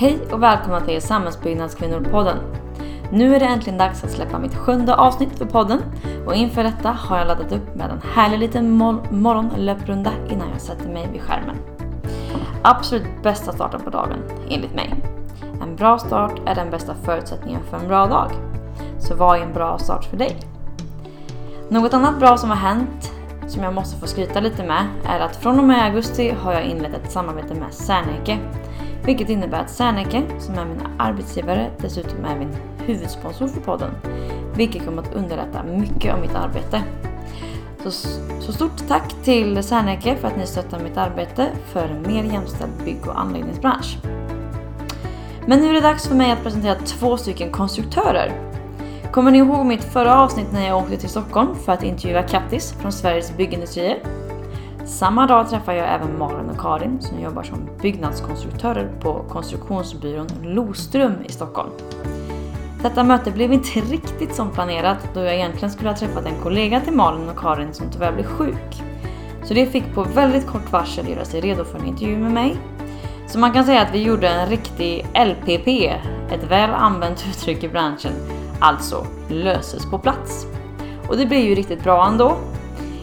Hej och välkomna till Samhällsbyggnadskvinnor-podden. Nu är det äntligen dags att släppa mitt sjunde avsnitt för podden och inför detta har jag laddat upp med en härlig liten morgonlöprunda innan jag sätter mig vid skärmen. Absolut bästa starten på dagen, enligt mig. En bra start är den bästa förutsättningen för en bra dag. Så vad är en bra start för dig? Något annat bra som har hänt som jag måste få skryta lite med är att från och med augusti har jag inlett ett samarbete med Serneke. Vilket innebär att Serneke, som är min arbetsgivare, dessutom är min huvudsponsor för podden. Vilket kommer att underlätta mycket av mitt arbete. Så, så stort tack till Serneke för att ni stöttar mitt arbete för en mer jämställd bygg och anläggningsbransch. Men nu är det dags för mig att presentera två stycken konstruktörer Kommer ni ihåg mitt förra avsnitt när jag åkte till Stockholm för att intervjua Kattis från Sveriges Byggindustrier? Samma dag träffade jag även Malin och Karin som jobbar som byggnadskonstruktörer på konstruktionsbyrån Loström i Stockholm. Detta möte blev inte riktigt som planerat då jag egentligen skulle ha träffat en kollega till Malin och Karin som tyvärr blev sjuk. Så det fick på väldigt kort varsel göra sig redo för en intervju med mig. Så man kan säga att vi gjorde en riktig LPP, ett väl använt uttryck i branschen, alltså löses på plats. Och det blev ju riktigt bra ändå.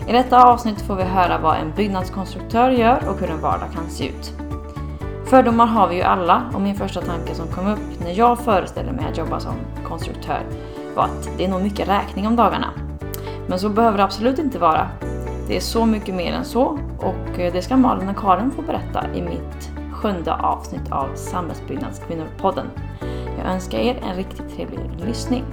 I detta avsnitt får vi höra vad en byggnadskonstruktör gör och hur en vardag kan se ut. Fördomar har vi ju alla och min första tanke som kom upp när jag föreställde mig att jobba som konstruktör var att det är nog mycket räkning om dagarna. Men så behöver det absolut inte vara. Det är så mycket mer än så och det ska Malin och Karin få berätta i mitt sjunde avsnitt av Samhällsbyggnadskvinnor-podden. Jag önskar er en riktigt trevlig lyssning.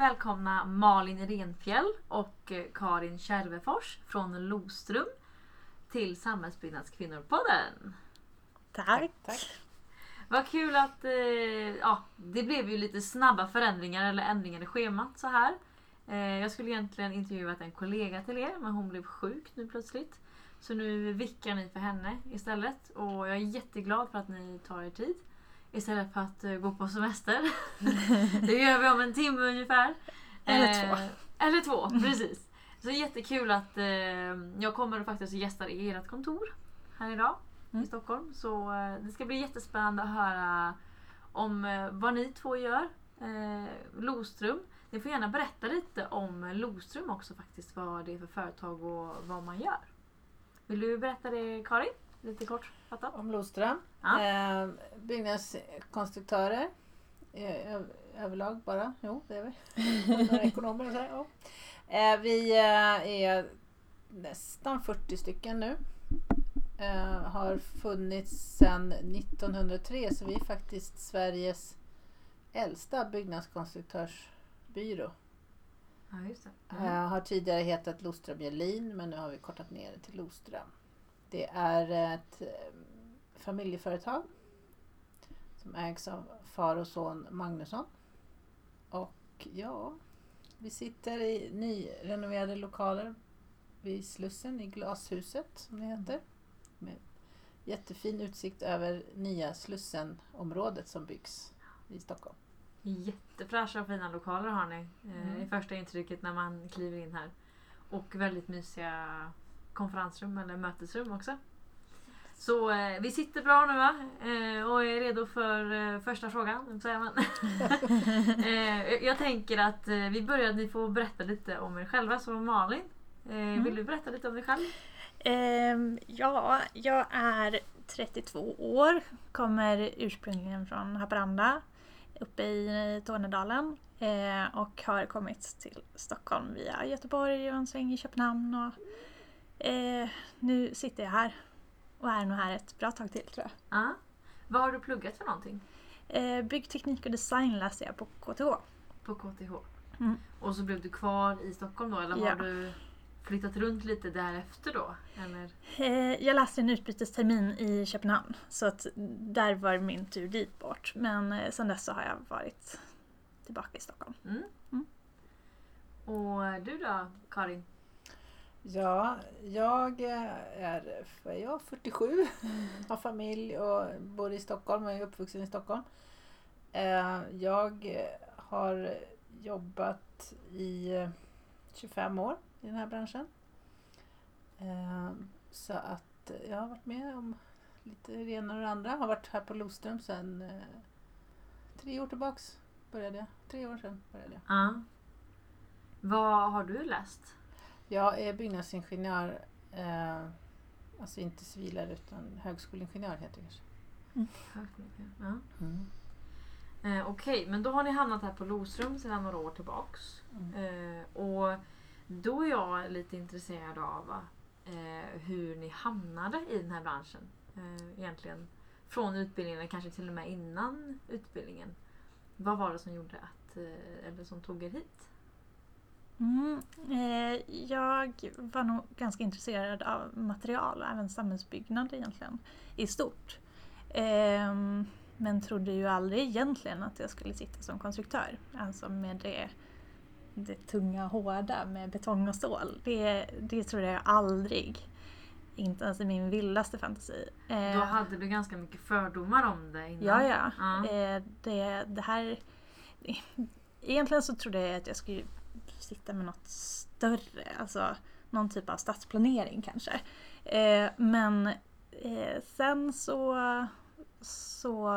Varmt välkomna Malin Renfjäll och Karin Kärvefors från Lostrum till Samhällsbyggnadskvinnor-podden. Tack. Tack. Vad kul att eh, ja, det blev ju lite snabba förändringar eller ändringar i schemat så här. Eh, jag skulle egentligen intervjuat en kollega till er men hon blev sjuk nu plötsligt. Så nu vickar ni för henne istället och jag är jätteglad för att ni tar er tid. Istället för att uh, gå på semester. det gör vi om en timme ungefär. Eller två. Eh, eller två, precis. Så jättekul att eh, jag kommer faktiskt och gästar i ert kontor här idag mm. i Stockholm. Så eh, det ska bli jättespännande att höra om eh, vad ni två gör. Eh, Lostrum. Ni får gärna berätta lite om Lostrum också faktiskt. Vad det är för företag och vad man gör. Vill du berätta det Karin? Lite kortfattat. Om Loström. Ja. Eh, byggnadskonstruktörer. Eh, överlag bara. Jo, det är vi. Några ekonomer och så. Ja. Eh, vi eh, är nästan 40 stycken nu. Har funnits sedan 1903 så vi är faktiskt Sveriges äldsta byggnadskonstruktörsbyrå. Ja. Mm. Uh, har tidigare hetat Loström Jelin men nu har vi kortat ner det till Loström. Det är ett eh, familjeföretag som ägs av far och son Magnusson. Och ja, vi sitter i nyrenoverade lokaler vid Slussen i Glashuset som det heter. Med jättefin utsikt över nya Slussen-området som byggs i Stockholm. Jättefräscha och fina lokaler har ni eh, mm. i första intrycket när man kliver in här. Och väldigt mysiga konferensrum eller mötesrum också. Så eh, vi sitter bra nu va? Eh, och är redo för eh, första frågan. Säger man. Eh, jag tänker att eh, vi börjar, ni får berätta lite om er själva. Så Malin, mm. vill du berätta lite om dig själv? Um, ja, jag är 32 år, kommer ursprungligen från Haparanda uppe i Tornedalen eh, och har kommit till Stockholm via Göteborg och en sväng i Köpenhamn. Och, eh, nu sitter jag här och är nog här ett bra tag till tror jag. Uh. Vad har du pluggat för någonting? Eh, byggteknik och design läste jag på KTH. På KTH? Mm. Och så blev du kvar i Stockholm då eller ja. har du flyttat runt lite därefter då? Eller? Eh, jag läste en utbytestermin i Köpenhamn så att där var min tur dit bort. Men eh, sen dess så har jag varit tillbaka i Stockholm. Mm. Mm. Och du då Karin? Ja, jag är, är jag 47, mm. har familj och bor i Stockholm och är uppvuxen i Stockholm. Eh, jag har jobbat i eh, 25 år i den här branschen. Eh, Så att jag har varit med om lite det ena och det andra. Har varit här på Loström sedan eh, tre år tillbaks. Började jag. Tre år sedan började jag. Ja. Vad har du läst? Jag är byggnadsingenjör. Eh, alltså inte civilare utan högskoleingenjör heter det kanske. Ja. Eh, Okej, men då har ni hamnat här på Losrum sedan några år tillbaks. Mm. Eh, och då är jag lite intresserad av eh, hur ni hamnade i den här branschen. Eh, egentligen från utbildningen, kanske till och med innan utbildningen. Vad var det som gjorde att, eh, eller som tog er hit? Mm, eh, jag var nog ganska intresserad av material och även samhällsbyggnad egentligen i stort. Ehm, men trodde ju aldrig egentligen att jag skulle sitta som konstruktör. Alltså med det, det tunga hårda med betong och stål. Det, det trodde jag aldrig. Inte ens i min vildaste fantasi. Eh, Då hade du ganska mycket fördomar om det innan. Ja, ja. Ja. Eh, det, det här... Egentligen så trodde jag att jag skulle sitta med något större, alltså någon typ av stadsplanering kanske. Eh, men eh, sen så, så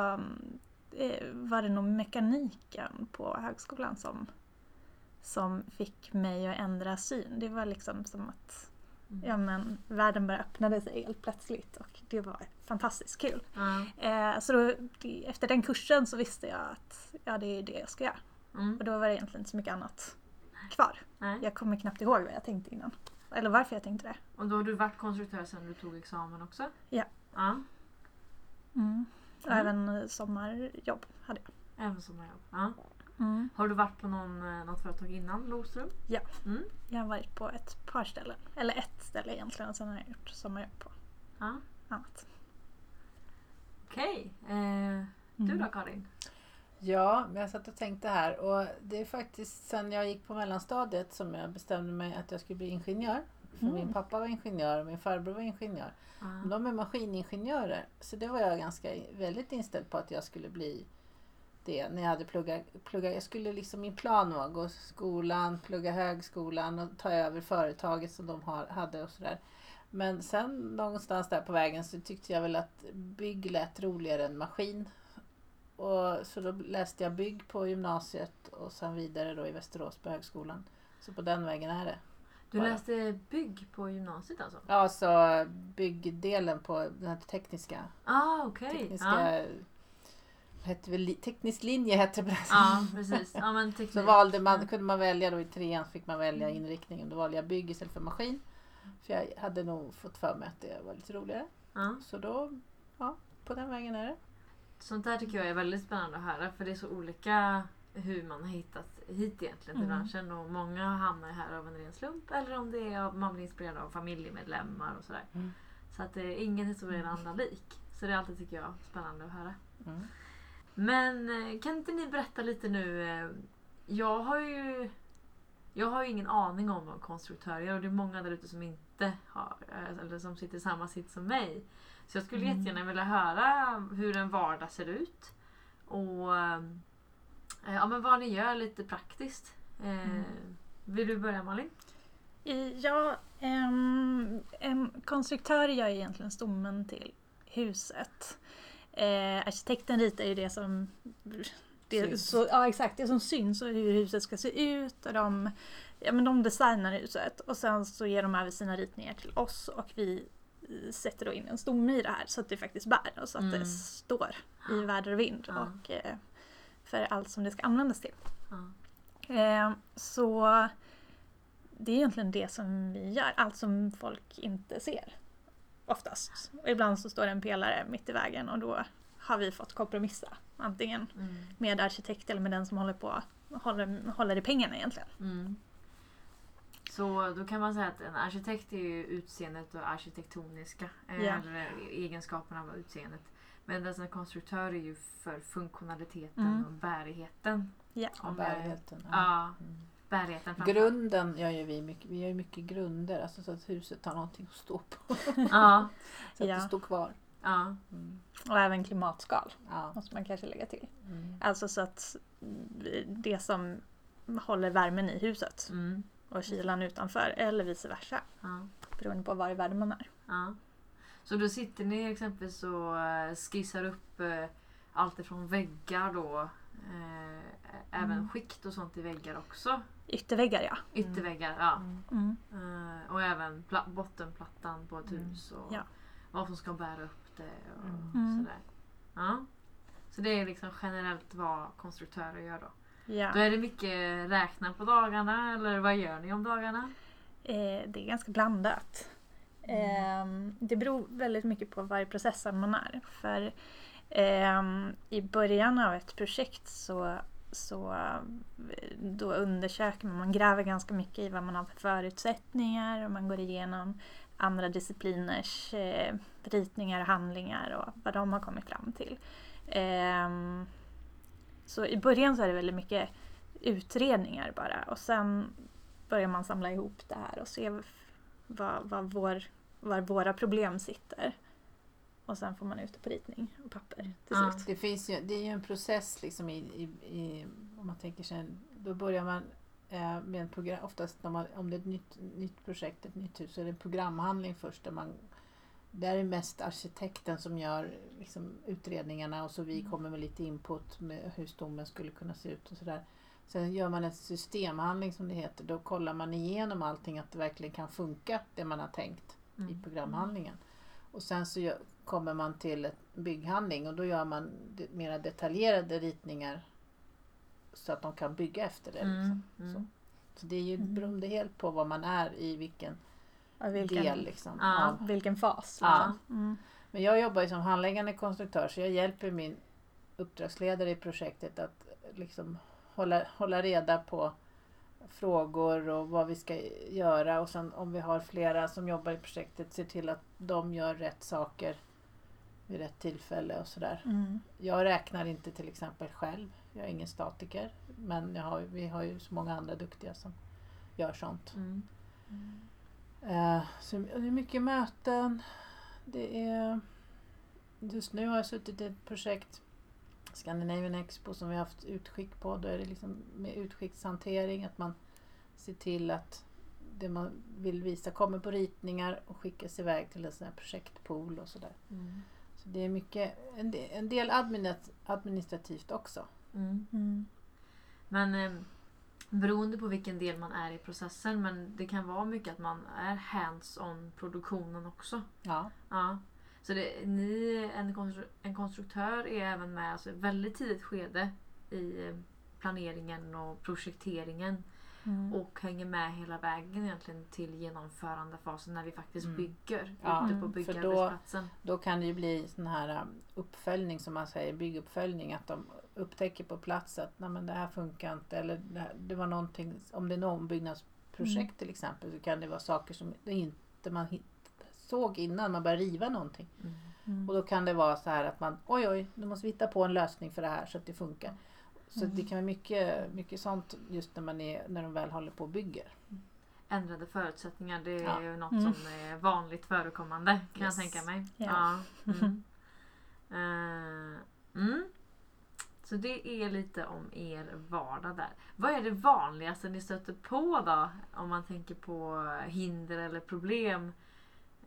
eh, var det nog mekaniken på högskolan som, som fick mig att ändra syn. Det var liksom som att Mm. ja, men, världen bara öppnade sig helt plötsligt och det var fantastiskt kul. Eh, så då, efter den kursen så visste jag att ja, det är det jag ska göra. Mm. Och då var det egentligen inte så mycket annat kvar. Nej. Jag kommer knappt ihåg vad jag tänkte innan. Eller varför jag tänkte det. Och då har du varit konstruktör sedan du tog examen också? Ja. Ja, Mm. Och Mm. även eh, sommarjobb hade jag. även sommarjobb. Ja. Mm. Har du varit på någon, eh, något företag innan Losrum? Ja. Mm. Jag har varit på ett par ställen. Eller ett ställe egentligen och sen har jag gjort sommarjobb på ja. annat. Okej. Eh, du Mm. då Karin? Ja, men jag satt och tänkte här och det är faktiskt sen jag gick på mellanstadiet som jag bestämde mig att jag skulle bli ingenjör. För Mm. min pappa var ingenjör och min farbror var ingenjör. Ja. De är maskiningenjörer. Så det var jag ganska väldigt inställd på att jag skulle bli det när jag hade pluggat. pluggat. Jag skulle liksom, min plan var att gå skolan, plugga högskolan och ta över företaget som de har, hade och sådär. Men sen någonstans där på vägen så tyckte jag väl att bygg lät roligare än maskin. Och, så då läste jag bygg på gymnasiet och sen vidare då i Västerås på högskolan. Så på den vägen är det. Du bara. läste bygg på gymnasiet alltså? Ja, så byggdelen på den här tekniska Ah, okej. tekniska vad hette väl, teknisk linje hette det. ja, precis. Ja, men teknik. Så valde man, kunde man välja då i trean fick man välja inriktningen. Då valde jag bygg istället för maskin. För jag hade nog fått för mig att det var lite roligare. Ja. Så då, ja, på den vägen är det. Sånt där tycker jag är väldigt spännande att höra för det är så olika hur man har hittat hit egentligen till Mm. branschen och många hamnar här av en ren slump eller om det är av, man blir inspirerad av familjemedlemmar och sådär. Mm. Så att det är ingen historia är den andra lik. Så det är alltid tycker jag spännande att höra. Mm. Men eh, kan inte ni berätta lite nu? eh, Jag har ju jag har ju ingen aning om vad konstruktörer gör och det är många där ute som inte har, eh, eller som sitter i samma sitt som mig. Så jag skulle Mm. jättegärna vilja höra hur en vardag ser ut. Och eh, ja, men vad ni gör lite praktiskt. Eh, Mm. Vill du börja Malin? Ja, em, en konstruktör gör egentligen stommen till huset. Eh, arkitekten ritar ju det som det, så, ja, exakt, det som syns och hur huset ska se ut. Och de, ja, men de designar huset och sen så ger de över sina ritningar till oss och vi eh, sätter då in en stomme i det här så att det faktiskt bär och så att Mm. det står i väder och vind Ja. och eh, för allt som det ska användas till. Ja. Eh, så det är egentligen det som vi gör, allt som folk inte ser. Oftast. Och ibland så står det en pelare mitt i vägen och då har vi fått kompromissa. Antingen Mm. med arkitekt eller med den som håller på håller, håller i pengarna egentligen. Mm. Så då kan man säga att en arkitekt är ju utseendet och arkitektoniska eh, Ja. eller egenskaperna av utseendet. Medan en konstruktör är ju för funktionaliteten Mm. och bärigheten. Ja. Och bärigheten. Ja, Mm. bärigheten. Grunden gör ju vi mycket. Vi gör mycket grunder. Alltså så att huset har någonting att stå på. Ja, Så att Ja. det står kvar. Ja. Mm. Och även klimatskal Ja. måste man kanske lägga till. Mm. Alltså så att det som håller värmen i huset Mm. Och kylan utanför eller vice versa. Ja. Beroende på var i världen man är. Ja. Så då sitter ni exempelvis och eh, skissar upp eh, allt ifrån väggar då, eh, även Mm. skikt och sånt i väggar också. Ytterväggar ja. Ytterväggar, ja. Mm. Eh, och även pla- bottenplattan på ett Mm. hus och Ja. vad som ska bära upp det och Mm. sådär. Ja. Så det är liksom generellt vad konstruktörer gör då. Då ja. är det mycket räkna på dagarna eller vad gör ni om dagarna? Eh, det är ganska blandat. Eh, det beror väldigt mycket på var i processen man är. För ehm, i början av ett projekt så, så eh, då undersöker man, man gräver ganska mycket i vad man har för förutsättningar och man går igenom andra discipliners eh, ritningar och handlingar och vad de har kommit fram till. Så i början så är det väldigt mycket utredningar bara och sen börjar man samla ihop det här och se vad, vad vår, var våra problem sitter. Och sen får man ut det på ritning och papper till Ja. slut. Det, finns ju, det är ju en process liksom i, i, i om man tänker sig, då börjar man eh, med en program, oftast när man, om det är ett nytt, nytt projekt, ett nytt hus, så är det en programhandling först där man där är mest arkitekten som gör liksom, utredningarna och så vi kommer med lite input med hur stommen skulle kunna se ut och sådär. Sen gör man en systemhandling som det heter. Då kollar man igenom allting att det verkligen kan funka det man har tänkt i Mm. programhandlingen. Och sen så gör, kommer man till bygghandling och då gör man mera detaljerade ritningar så att de kan bygga efter det. Liksom. Mm. Mm. Så. så det är ju Mm. beroende helt på vad man är i vilken, vilken, del. Liksom, Ja. av. vilken fas. Ja. liksom. Mm. Men jag jobbar ju som handläggande konstruktör så jag hjälper min uppdragsledare i projektet att liksom hålla, hålla reda på frågor och vad vi ska göra och sen om vi har flera som jobbar i projektet se till att de gör rätt saker vid rätt tillfälle och sådär. Mm. Jag räknar inte till exempel själv. Jag är ingen statiker. Men har, vi har ju så många andra duktiga som gör sånt. Mm. Eh, så det är mycket möten. Det är... Just nu har jag suttit i ett projekt, Scandinavian Expo, som vi har haft utskick på. Då är det liksom med utskickshantering, att man ser till att det man vill visa kommer på ritningar och skickas iväg till en sån här projektpool och sådär. Mm. Så det är mycket, en del, en del adminis- administrativt också. Mm. Mm. Men eh, beroende på vilken del man är i processen men det kan vara mycket att man är hands-on produktionen också. Ja. Ja. Så det, ni, en, konstru, en konstruktör är även med alltså, i ett väldigt tidigt skede i eh, planeringen och projekteringen Mm. och hänger med hela vägen egentligen till genomförandefasen när vi faktiskt Mm. bygger Ja, ute på mm, för då- byggarbetsplatsen. Då kan det ju bli sån här um, uppföljning som man säger, bygguppföljning. Att de upptäcker på plats att Nej, men det här funkar inte. Eller det, här, det var någonting, om det är något ombyggnadsprojekt Mm. till exempel så kan det vara saker som inte man hit, såg innan man började riva någonting. Mm. Mm. Och då kan det vara så här att man oj oj, nu måste vi hitta på en lösning för det här så att det funkar. Så Mm. det kan vara mycket, mycket sånt just när, man är, när de väl håller på och bygger. Ändrade förutsättningar det är Ja. ju något Mm. som är vanligt förekommande kan Yes. jag tänka mig. Ja. Ja. Mm. Mm. Så det är lite om er vardag där. Vad är det vanligaste ni stöter på då? Om man tänker på hinder eller problem.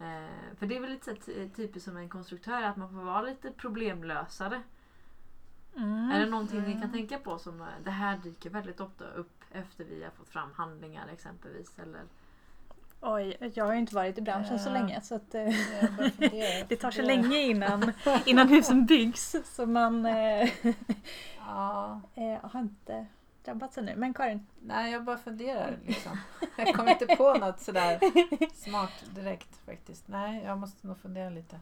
Eh, för det är väl lite typiskt som en konstruktör att man får vara lite problemlösare. Mm. Är det någonting ni kan Mm. tänka på som eh, det här dyker väldigt ofta upp efter vi har fått fram handlingar exempelvis? Eller? Oj, jag har ju inte varit i branschen så Ja. länge så att, eh, det tar så länge innan, innan husen byggs så man eh, Ja, eh, har inte drabbats ännu. Men Karin? nej jag bara funderar liksom. Jag kommer inte på något sådär smart direkt faktiskt. Nej, jag måste nog fundera lite.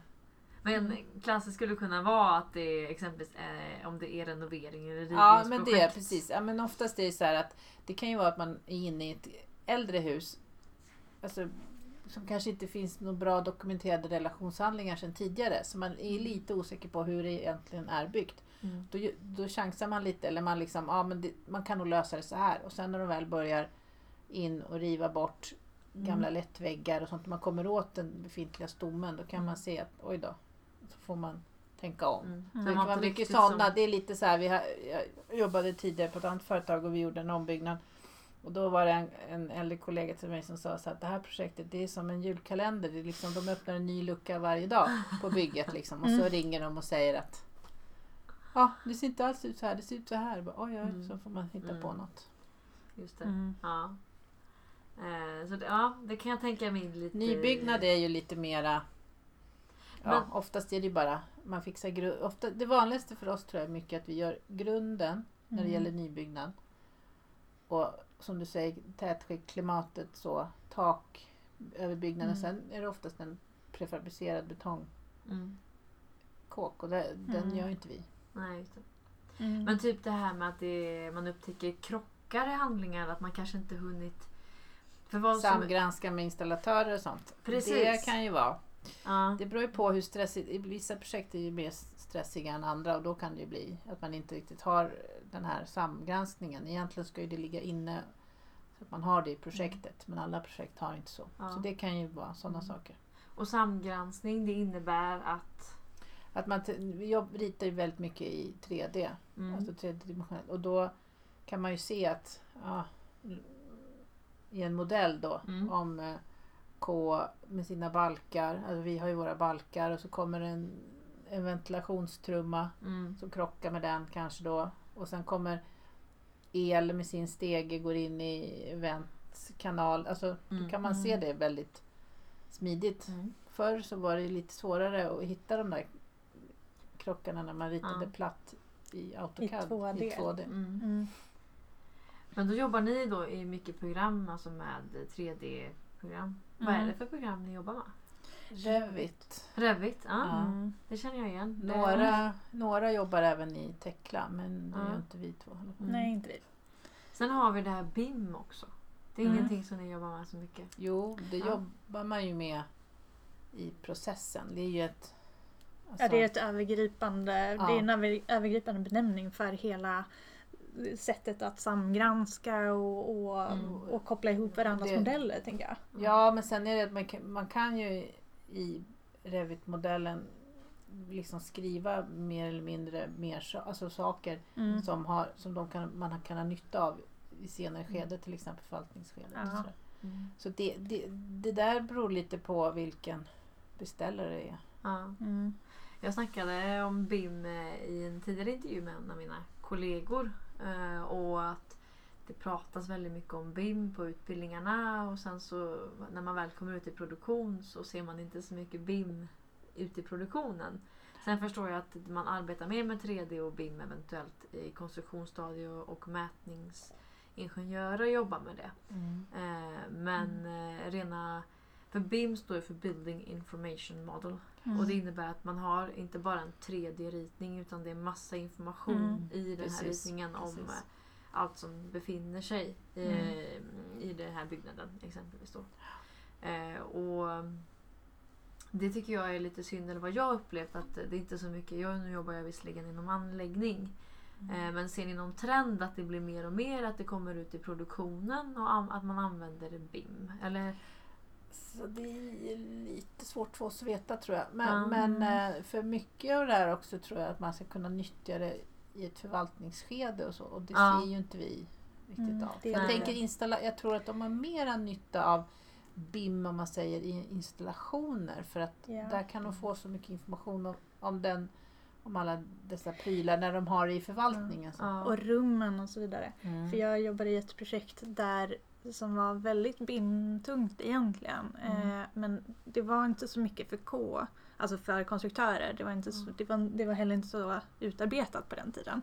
Men klassiskt skulle kunna vara att det är exempelvis eh, om det är renovering eller Ja, men det är rivningsprojekt. precis. Ja, men oftast är det så här att det kan ju vara att man är inne i ett äldre hus alltså, som kanske inte finns några bra dokumenterade relationshandlingar sedan tidigare. Så man är lite osäker på hur det egentligen är byggt. Mm. Då, då chansar man lite eller man liksom, ja men det, man kan nog lösa det så här. Och sen när de väl börjar in och riva bort gamla lättväggar och sånt. Man kommer åt den befintliga stommen. Då kan man se att oj då, så får man tänka om. Mm. Det Mm. Den kan var vara inte mycket sådana. som- Det är lite så här, vi har, jag jobbade tidigare på ett annat företag och vi gjorde en ombyggnad. Och då var det en, en äldre kollega till mig som sa så att det här projektet det är som en julkalender. Det är liksom, de öppnar en ny lucka varje dag på bygget. Liksom. Och så Mm. ringer de och säger att Ja, det ser inte alls ut så här. Det ser ut så här. Bara, Oj, oj, Mm. så får man hitta Mm. på något. Just det. Mm. Ja. Eh, så det, ja, det kan jag tänka mig lite... Nybyggnad är ju lite mera Ja, Men- oftast är det bara man fixar gru- ofta, Det vanligaste för oss tror jag är mycket att vi gör grunden när det Mm. gäller nybyggnad. Och som du säger, tätskikt, klimatet, så, tak över byggnaden. Mm. Sen är det oftast en prefabricerad betongkåk Mm. och det, den Mm. gör inte vi. Nej, just det. Mm. Men typ det här med att det, man upptäcker krockar i handlingar, att man kanske inte hunnit... För vad som, Samgranska med installatörer och sånt. Precis. Det kan ju vara. ja, Det beror ju på hur stressigt, i vissa projekt är ju mer stressiga än andra och då kan det ju bli att man inte riktigt har den här samgranskningen. Egentligen ska ju det ligga inne så att man har det i projektet men alla projekt har inte så. Ja. Så det kan ju vara sådana Mm. saker. och samgranskning det innebär att... Att man jobb, ritar ju väldigt mycket i 3D, Mm, alltså tredimensionellt och då kan man ju se att ja, i en modell då Mm. om eh, K med sina balkar, alltså vi har ju våra balkar och så kommer en, en ventilationstrumma mm, som krockar med den kanske då. Och sen kommer el med sin stege går in i ventkanal. Alltså då Mm. kan man se Mm. det väldigt smidigt. mm. Förr så var det lite svårare att hitta de där krockarna när man ritade Ja. platt i AutoCAD. 2D. I 2D. Mm. Mm. Men då jobbar ni då i mycket program, alltså med 3D-program. Vad är Mm. det för program ni jobbar med? Revit. Revit, ja. Ja. Mm. Det känner jag igen. Några, några jobbar även i Tekla men det Ja. gör inte vi två. Mm. Nej, inte vi. Sen har vi det här BIM också. Det är Mm. ingenting som ni jobbar med så mycket. Jo, det Ja. jobbar man ju med i processen. Det är ju ett... Ja, alltså- det är ett övergripande, Ja. det är en över, övergripande benämning för hela sättet att samgranska och, och, Mm. och koppla ihop varandras Det- modeller, tänker jag. Ja, men sen är det att man kan, man kan ju i Revit-modellen liksom skriva mer eller mindre mer så, alltså saker Mm. som, har, som de kan, man kan ha nytta av i senare skede, till exempel förvaltningsskedet. och. Mm. Så det, det, det där beror lite på vilken beställare det är. Ja. Mm. Jag snackade om BIM eh, i en tidigare intervju med en av mina kollegor. eh, Och att det pratas väldigt mycket om BIM på utbildningarna och sen så när man väl kommer ut i produktion så ser man inte så mycket BIM ute i produktionen. Sen förstår jag att man arbetar mer med 3D och BIM eventuellt i konstruktionsstadie och mätningsingenjörer jobbar med det. Eh, Men eh, rena... För BIM står för Building Information Model. Mm. Och det innebär att man har inte bara en 3D-ritning utan det är massa information Mm. i den här Precis, ritningen om precis. Allt som befinner sig i, Mm. i den här byggnaden exempelvis. Då. Eh, och det tycker jag är lite synd, eller vad jag upplevt att det är inte så mycket, jag, nu jobbar jag visserligen inom anläggning, Mm. eh, men ser ni någon trend att det blir mer och mer att det kommer ut i produktionen och att man använder BIM? Eller? Så det är lite svårt för oss att veta tror jag. Men, Ja. men eh, för mycket av det här också tror jag att man ska kunna nyttja det i ett förvaltningsskede och så. Och det Ja. ser ju inte vi riktigt Mm, av. Jag, tänker installa, jag tror att de har mera nytta av BIM om man säger i installationer. För att Ja. där kan de få så mycket information om, om, den, om alla dessa prylar när de har det i förvaltningen. Så. Ja. Och rummen och så vidare. Mm. För jag jobbade i ett projekt där som var väldigt BIM-tungt egentligen. Mm. Eh, men det var inte så mycket för K, alltså för konstruktörer. Det var, inte så, Mm. det var, det var heller inte så utarbetat på den tiden.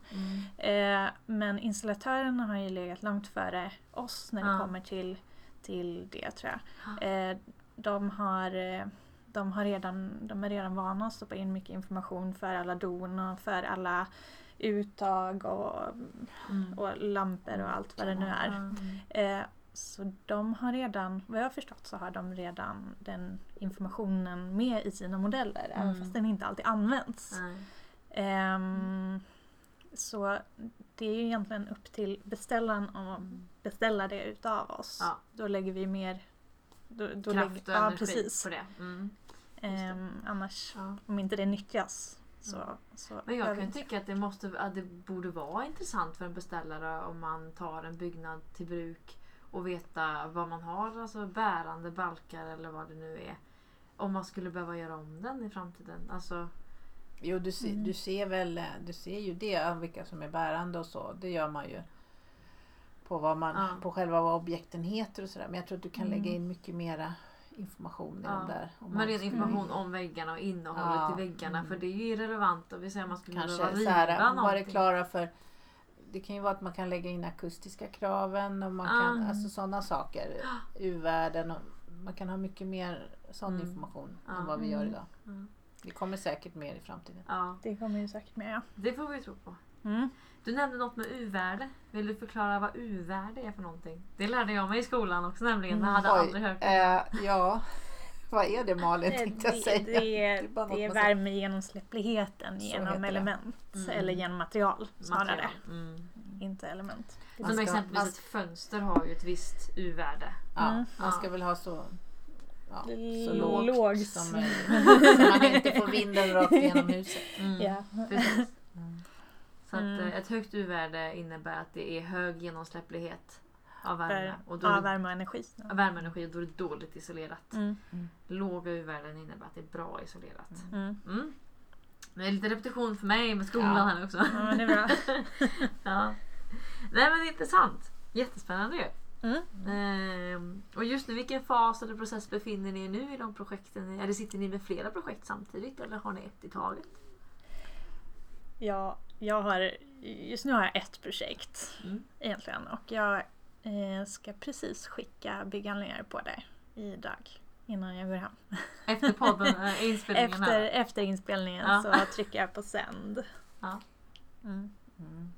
Mm. Eh, men installatörerna har ju legat långt före oss när det Ja. kommer till, till det tror jag. Eh, de, har, eh, de, har redan, de är redan vana att stoppa in mycket information för alla don och för alla uttag och, Mm. och lampor och allt vad det nu är. Ja. Eh, så de har redan, vad jag har förstått så har de redan den informationen med i sina modeller även Mm. fast den inte alltid används. Ehm, Så det är ju egentligen upp till beställaren att Mm. beställa det utav oss. Ja. Då lägger vi mer då, då Kraft lägger, och ja, energi precis. på det. Mm. Ehm, annars, Ja. om inte det nyttjas så... så Men jag kan inte- tycka att det, måste, att det borde vara intressant för en beställare om man tar en byggnad till bruk och veta vad man har, alltså bärande balkar eller vad det nu är. Om man skulle behöva göra om den i framtiden. Alltså, Jo, du, ser, Mm. du ser väl du ser ju det, vilka som är bärande och så. Det gör man ju på, vad man, Ja. på själva vad objekten heter och sådär. Men jag tror att du kan Mm. lägga in mycket mera information i Ja. där. om men man- ren information om väggarna och innehållet Ja, i väggarna. mm. För det är ju irrelevant om vi säger att man skulle Kanske riva här, vad är någonting. klara för det kan ju vara att man kan lägga in akustiska kraven och man kan, Ah. alltså sådana saker. U-värden och man kan ha mycket mer sån Mm. information Ja. än vad vi gör Mm. idag. Mm. Det kommer säkert mer i framtiden. Ja, Det kommer ju säkert ja. det får vi tro på. Mm. Du nämnde något med U-värde. Vill du förklara vad U-värde är för någonting? Det lärde jag mig i skolan också nämligen. Jag hade Oj, aldrig hört det. eh, ja, vad är det Malin Eh, tänkte jag det, säga. det, är, Det något det är värmegenomsläppligheten genom det. element. Mm. Eller genom material snarare. Mm. Inte element. Man Som ska- exempelvis man- ett fönster har ju ett visst U-värde. Ja, Mm. man ska Ja. väl ha så, ja, så lågt, lågt. som möjligt. så man inte får vinden rakt igenom huset. Mm. Ja. Precis. Så att, Mm. eh, ett högt U-värde innebär att det är hög genomsläpplighet av värme. För, Och då det, värme och energi. av värmeenergi och då är det dåligt isolerat. Mm. Låga U-värden innebär att det är bra isolerat. Mm. Mm. Det är lite repetition för mig med skolan Ja. här också. Ja, men det är bra. ja. Nej men intressant. Jättespännande ju. Mm. Ehm, och just nu, vilken fas eller process befinner ni er nu i de projekten? Eller sitter ni med flera projekt samtidigt eller har ni ett i taget? Ja, jag har, just nu har jag ett projekt Mm. egentligen och jag eh, ska precis skicka bygghandlingar på det idag innan jag går hem. Efter podden, äh, inspelningen Efter, här. efter inspelningen Ja. så trycker jag på sänd. Ja. Mm. Mm.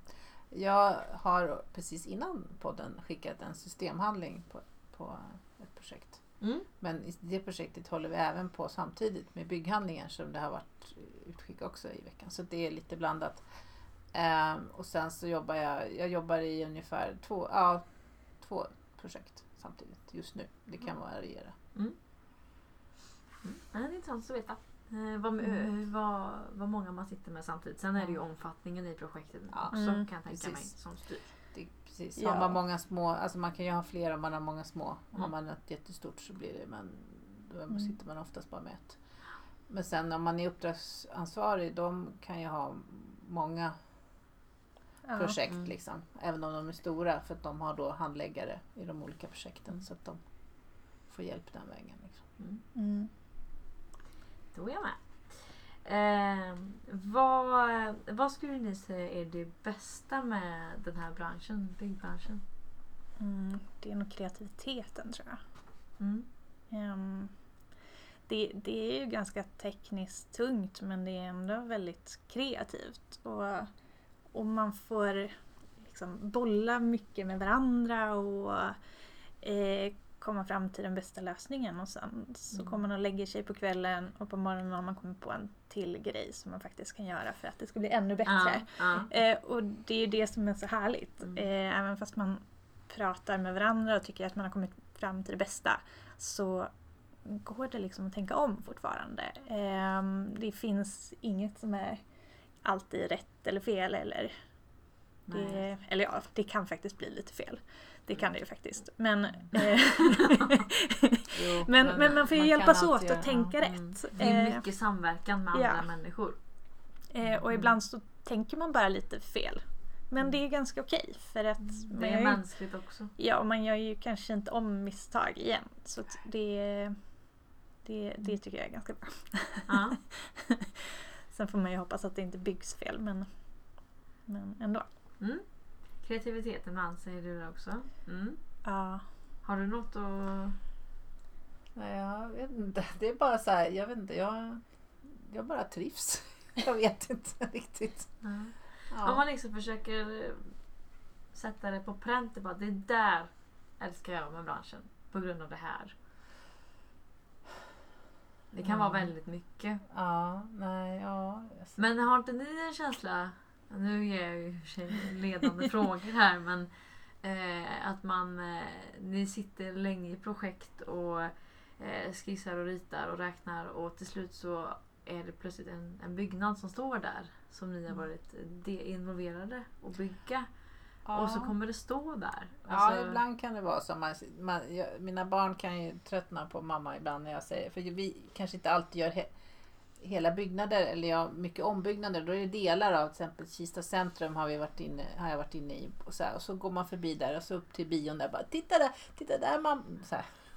Jag har precis innan podden skickat en systemhandling på, på ett projekt. Mm. Men i det projektet håller vi även på samtidigt med bygghandlingen som det har varit utskick också i veckan. Så det är lite blandat. Ehm, och sen så jobbar jag, jag jobbar i ungefär två, ja, två projekt samtidigt just nu. Det kan variera. Mm. Ja, det är intressant att veta. Eh, vad, Mm. eh, vad, vad många man sitter med samtidigt. Sen är det ju omfattningen i projektet Ja. också Mm. kan jag tänka mig Precis. som styr. Det, precis. Ja. Har man många små, alltså man kan ju ha flera om man har många små. Har Mm. man ett jättestort så blir det, men då Mm. sitter man oftast bara med ett. Men sen om man är uppdragsansvarig, de kan ju ha många Ja. projekt Mm. liksom. Även om de är stora för att de har då handläggare i de olika projekten så att de får hjälp den vägen. Liksom. Mm. Mm. Då är jag med. Eh, vad, vad skulle ni säga är det bästa med den här branschen, byggbranschen? Mm. Det är nog kreativiteten tror jag. Mm. Ehm, det, det är ju ganska tekniskt tungt men det är ändå väldigt kreativt. Och, och man får liksom bolla mycket med varandra och eh, komma fram till den bästa lösningen. Och sen så Mm. kommer man och lägger sig på kvällen och på morgonen har man kommit på en till grej som man faktiskt kan göra för att det ska bli ännu bättre. Ja, ja. Eh, och det är ju det som är så härligt. Mm. Eh, även fast man pratar med varandra och tycker att man har kommit fram till det bästa så går det liksom att tänka om fortfarande. Eh, det finns inget som är alltid rätt eller fel eller det, eller ja, det kan faktiskt bli lite fel. Det kan det ju faktiskt. Men, eh, Jo, men, men man får ju kan hjälpas åt att tänka Mm. rätt. Det är Eh, mycket samverkan med ja. andra människor. Eh, och ibland så tänker man bara lite fel. Men det är ganska okej för att man Mm. Det är ju, mänskligt också. ja, och man gör ju kanske inte om misstag igen. Så det, det, det tycker jag är ganska bra. Ja. Sen får man ju hoppas att det inte byggs fel men, men ändå. Mm. Kreativiteten ibland säger du det också. Mm. Ja, Har du något att... Nej, jag vet inte. Det är bara så här, jag vet inte, jag, jag bara trivs. Jag vet inte riktigt. Om Ja. man liksom försöker eh, sätta det på pränt, det bara det där älskar jag med branschen på grund av det här. Det kan Ja. vara väldigt mycket. Ja, nej, ja. Men har inte ni en känsla, nu ger jag ju sig ledande frågor här, men eh, att man, eh, ni sitter länge i projekt och eh, skissar och ritar och räknar och till slut så är det plötsligt en, en byggnad som står där som ni har varit de- involverade att bygga. Och så kommer det stå där. Ja, Alltså- ibland kan det vara så. Man, man, jag, mina barn kan ju tröttna på mamma ibland när jag säger, för vi kanske inte alltid gör he, hela byggnader eller ja, mycket ombyggnader. Då är det delar av till exempel Kista centrum har, vi varit inne, har jag varit inne i. Och så, här, och så går man förbi där och så upp till bion där bara titta där, titta där mamma.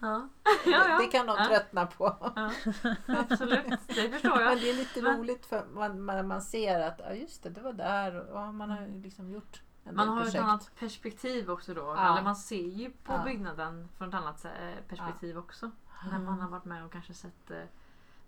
Ja. Det, Ja, ja. det kan de Ja. tröttna på. Ja, absolut, det förstår Men jag. det är lite Men- roligt för man, man, man ser att ja, just det, det var där. Och, ja, man har ju liksom gjort Man har ju ett projekt. annat perspektiv också då. Ja. Eller man ser ju på Ja. byggnaden från ett annat eh, perspektiv också. När man har varit med och kanske sett det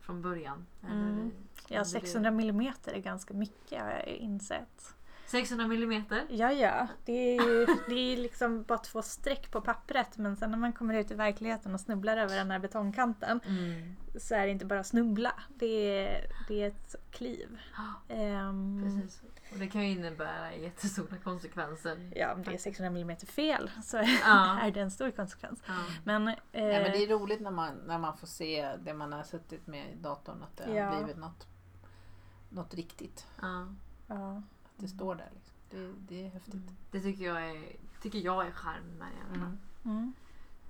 från början. Eller Mm. i- Ja, under 600 millimeter är ganska mycket har jag insett. 600 millimeter. Ja, ja. Det är ju det är liksom bara två streck på pappret men sen när man kommer ut i verkligheten och snubblar över den här betongkanten Mm. så är det inte bara att snubbla. Det är, det är ett kliv. Ehm, Precis. Och det kan ju innebära jättestora konsekvenser. Ja, om det är 600 millimeter fel så Ja. är det en stor konsekvens. Ja. Men, eh, Ja, men det är roligt när man, när man får se det man har suttit med i datorn. Att det Ja. har blivit något, något riktigt. Ja. Det står där. Liksom. Det, det är häftigt. Det tycker jag är, tycker jag är charm med det. Mm. Mm.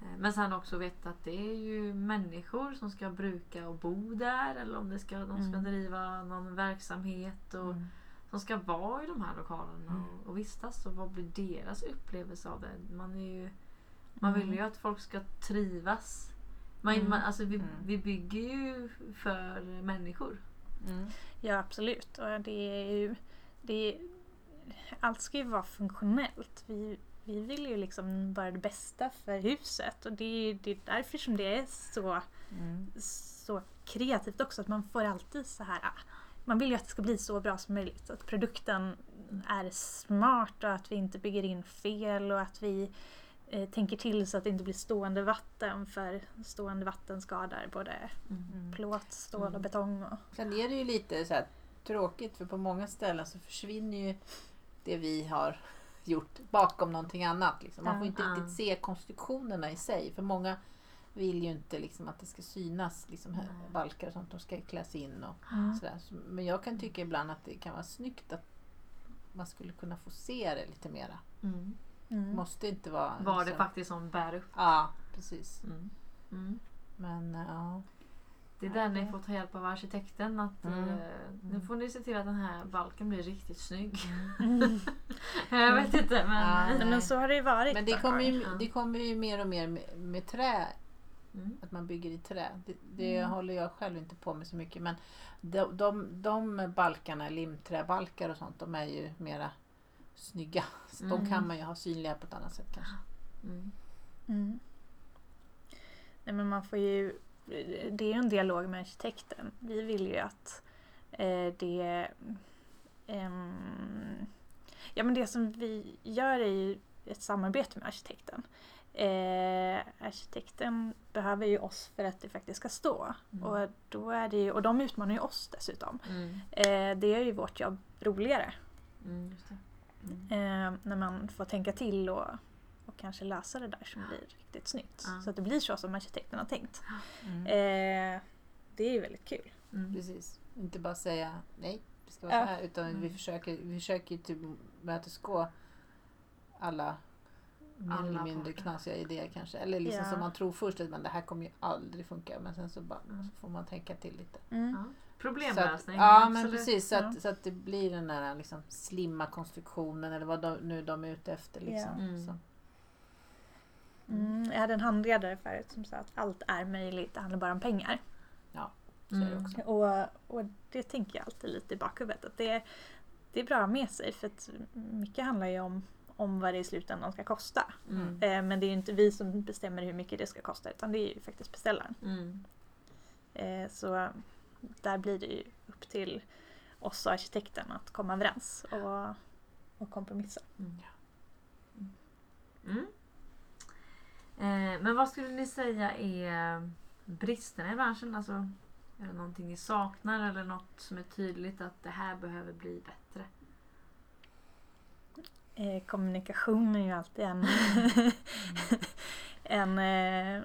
Eh, Men sen också veta att det är ju människor som ska bruka och bo där eller om det ska, de ska Mm. driva någon verksamhet och Mm. som ska vara i de här lokalerna och, och vistas och vad blir deras upplevelse av det? Man, är ju, man vill ju att folk ska trivas. Man, Mm. man, alltså vi, Mm. vi bygger ju för människor. Mm. ja, absolut. Och det är ju, det allt ska ju vara funktionellt. Vi, vi vill ju liksom bara det bästa för huset och det är, det är därför som det är så, Mm. så kreativt också. Att man får alltid så här ah, man vill ju att det ska bli så bra som möjligt. Att produkten är smart och att vi inte bygger in fel och att vi eh, tänker till så att det inte blir stående vatten för stående vatten skadar både Mm. plåt, stål och Mm. betong. Och, Sen är det ju lite så här tråkigt för på många ställen så försvinner ju det vi har gjort bakom någonting annat. Liksom. Man får inte Ja. riktigt se konstruktionerna i sig. För många vill ju inte liksom att det ska synas liksom, Nej. balkar och sånt. De ska kläs in och Mm. sådär. Så- Men jag kan tycka ibland att det kan vara snyggt att man skulle kunna få se det lite mera. Mm. Mm. Måste inte vara... Det liksom- faktiskt som bär upp. Ja, precis. Mm. Mm. Men ja. Det är där ni får ta hjälp av arkitekten. Att, Mm. eh, nu får ni se till att den här balken blir riktigt snygg. Mm. Jag vet inte men... Ja, men så har det ju varit. Men det kommer, ju, det kommer ju mer och mer med, med trä Mm. Att man bygger i trä. Det, det Mm. håller jag själv inte på med så mycket. Men de, de, de balkarna, limträbalkar och sånt, de är ju mera snygga. Så De Mm. kan man ju ha synliga på ett annat sätt kanske. Mm. Mm. Nej, men man får ju, det är en dialog med arkitekten. Vi vill ju att eh, det ehm, Ja men det som vi gör är ju ett samarbete med arkitekten. Eh, arkitekten behöver ju oss för att det faktiskt ska stå. Mm. Och, då är det ju, och de utmanar ju oss dessutom. Mm. Eh, det gör ju vårt jobb roligare. Mm, det. Eh, när man får tänka till och, och kanske lösa det där som blir riktigt snyggt. Ja. Så att det blir så som arkitekten har tänkt. Mm. Eh, det är ju väldigt kul. Mm. Precis. Inte bara säga nej, det ska vara Ja. så här. Utan vi Mm. försöker, vi försöker typ mötesgå alla mer Alla eller mindre parter. knasiga idéer kanske. Eller liksom Ja. som man tror först att men det här kommer ju aldrig funka. Men sen så, bara, Mm. så får man tänka till lite. Mm. Ja. Så att, Problemlösning. ja men absolut. precis. Så att, Ja. så att det blir den där liksom, slimma konstruktionen eller vad de, nu de är ute efter. Liksom. Ja. Mm. Så. Mm, jag hade en handledare förut som sa att allt är möjligt, det handlar bara om pengar. Så är det Mm. också. Och, och det tänker jag alltid lite i bakhuvudet. Att det, det är bra med sig för att mycket handlar ju om, om vad det i slutändan ska kosta. Mm. Eh, men det är ju inte vi som bestämmer hur mycket det ska kosta utan det är ju faktiskt beställaren. Mm. Eh, så där blir det ju upp till oss och arkitekten att komma överens och, och kompromissa. Mm. Eh, men vad skulle ni säga är bristerna i branschen? Alltså, är det någonting ni saknar eller något som är tydligt att det här behöver bli bättre? Eh, kommunikation är ju alltid en, en, eh,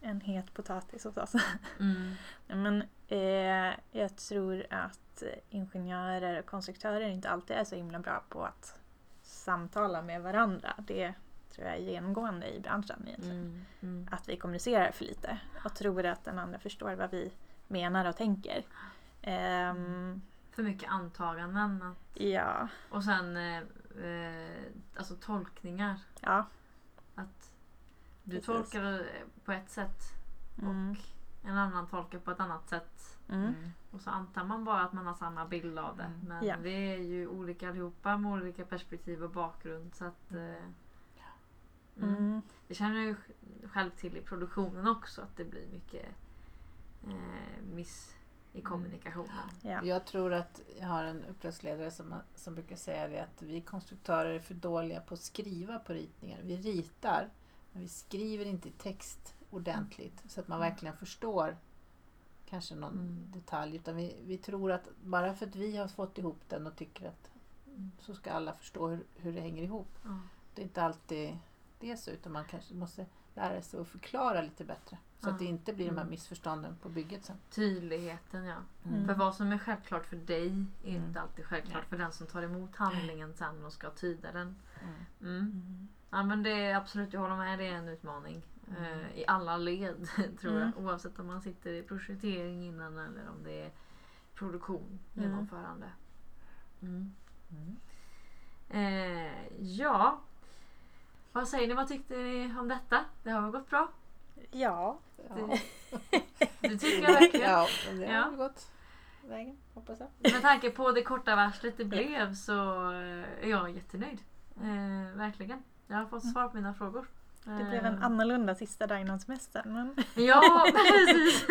en het potatis hos oss. Mm. Men eh, jag tror att ingenjörer och konstruktörer inte alltid är så himla bra på att samtala med varandra. Det tror jag är genomgående i branschen egentligen. Mm. Mm. Att vi kommunicerar för lite och tror att den andra förstår vad vi menar och tänker. Ehm, För mycket antaganden. att- ja, Och sen eh, eh, alltså tolkningar. ja. Att du Precis. tolkar på ett sätt Mm. och en annan tolkar på ett annat sätt. Mm. Och så antar man bara att man har samma bild av det. Mm. Men Ja. vi är ju olika allihopa med olika perspektiv och bakgrund. Så att, eh, mm. Mm. Jag känner ju själv till i produktionen också att det blir mycket eh, miss i kommunikationen. Ja. Jag tror att jag har en uppdragsledare som, som brukar säga det att vi konstruktörer är för dåliga på att skriva på ritningar. Vi ritar, men vi skriver inte i text ordentligt så att man verkligen förstår kanske någon Mm. detalj. Utan vi, vi tror att bara för att vi har fått ihop den och tycker att så ska alla förstå hur, hur det hänger ihop. Ja. Det är inte alltid det är så utan man kanske måste lära sig att förklara lite bättre. Så Ja. att det inte blir de här Mm. missförstånden på bygget sen. Tydligheten ja. Mm. För vad som är självklart för dig är inte Mm. alltid självklart Nej. för den som tar emot handlingen sen och ska tyda den. Mm. Mm. Mm. Ja men det är absolut, jag håller med, det är en utmaning. Mm. Eh, I alla led tror Mm. jag. Oavsett om man sitter i projektering innan eller om det är produktion, Mm. genomförande. Mm. Mm. Eh, ja. Vad säger ni, vad tyckte ni om detta? Det har väl gått bra? Ja, Ja. Det tycker jag verkligen. Ja, det Ja. har gått vägen, hoppas jag. Med tanke på det korta varslet det blev så eh, är jag jättenöjd. Eh, verkligen. Jag har fått svar på mina frågor. det blev en Eh, annorlunda sista dag innan semestern. Men Ja, precis.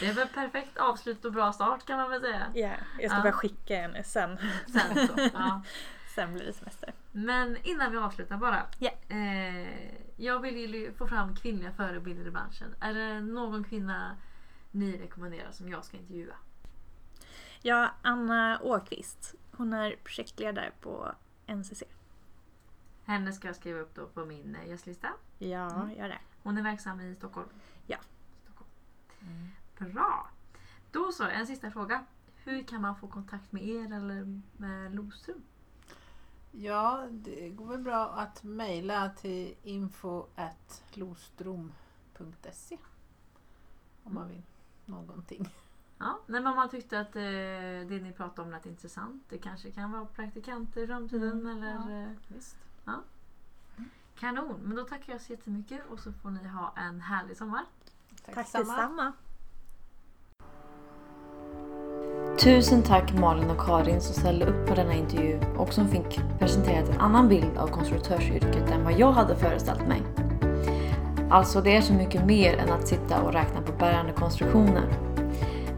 Det är väl perfekt avslut och bra start kan man väl säga. ja, jag ska Ja. bara skicka en sen. Sen så, ja. Sen blir det semester. Men innan vi avslutar bara. Ja. Eh, jag vill ju få fram kvinnliga förebilder i branschen. Är det någon kvinna ni rekommenderar som jag ska intervjua? Ja, Anna Åkvist. Hon är projektledare på NCC. Henne ska jag skriva upp då på min eh, gästlista. Ja, Mm. gör det. Hon är verksam i Stockholm. Ja. Stockholm. Bra! Då så, en sista fråga. Hur kan man få kontakt med er eller med Losrum? Ja, det går väl bra att mejla till info.lostrom.se om man vill någonting. Ja, men om man tyckte att eh, det ni pratade om lät intressant. Det kanske kan vara praktikanter i framtiden Mm, eller ja. eh, Visst. kanon. Men då tackar jag så jättemycket och så får ni ha en härlig sommar. Tack, Tack detsamma. Tusen tack Malin och Karin som ställde upp på denna intervju och som fick presenterat en annan bild av konstruktörsyrket än vad jag hade föreställt mig. Alltså det är så mycket mer än att sitta och räkna på bärande konstruktioner.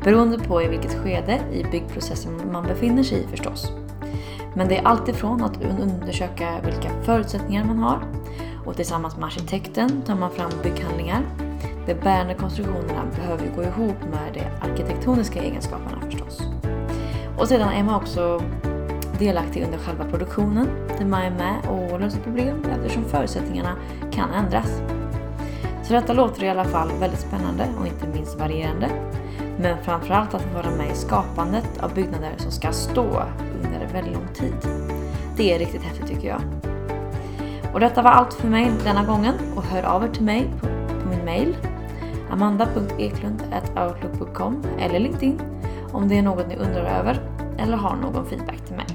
Beroende på i vilket skede i byggprocessen man befinner sig i förstås. Men det är alltifrån att undersöka vilka förutsättningar man har och tillsammans med arkitekten tar man fram bygghandlingar. De bärande konstruktionerna behöver gå ihop med de arkitektoniska egenskaperna. Och sedan är man också delaktig under själva produktionen där man är med och löser problem eftersom förutsättningarna kan ändras. Så detta låter i alla fall väldigt spännande och inte minst varierande. Men framförallt att få vara med i skapandet av byggnader som ska stå under väldigt lång tid. Det är riktigt häftigt tycker jag. Och detta var allt för mig denna gången och hör av er till mig på, på min mail amanda.eklund.outlook.com eller LinkedIn om det är något ni undrar över eller har någon feedback till mig.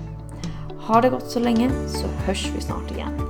Har det gått så länge så hörs vi snart igen.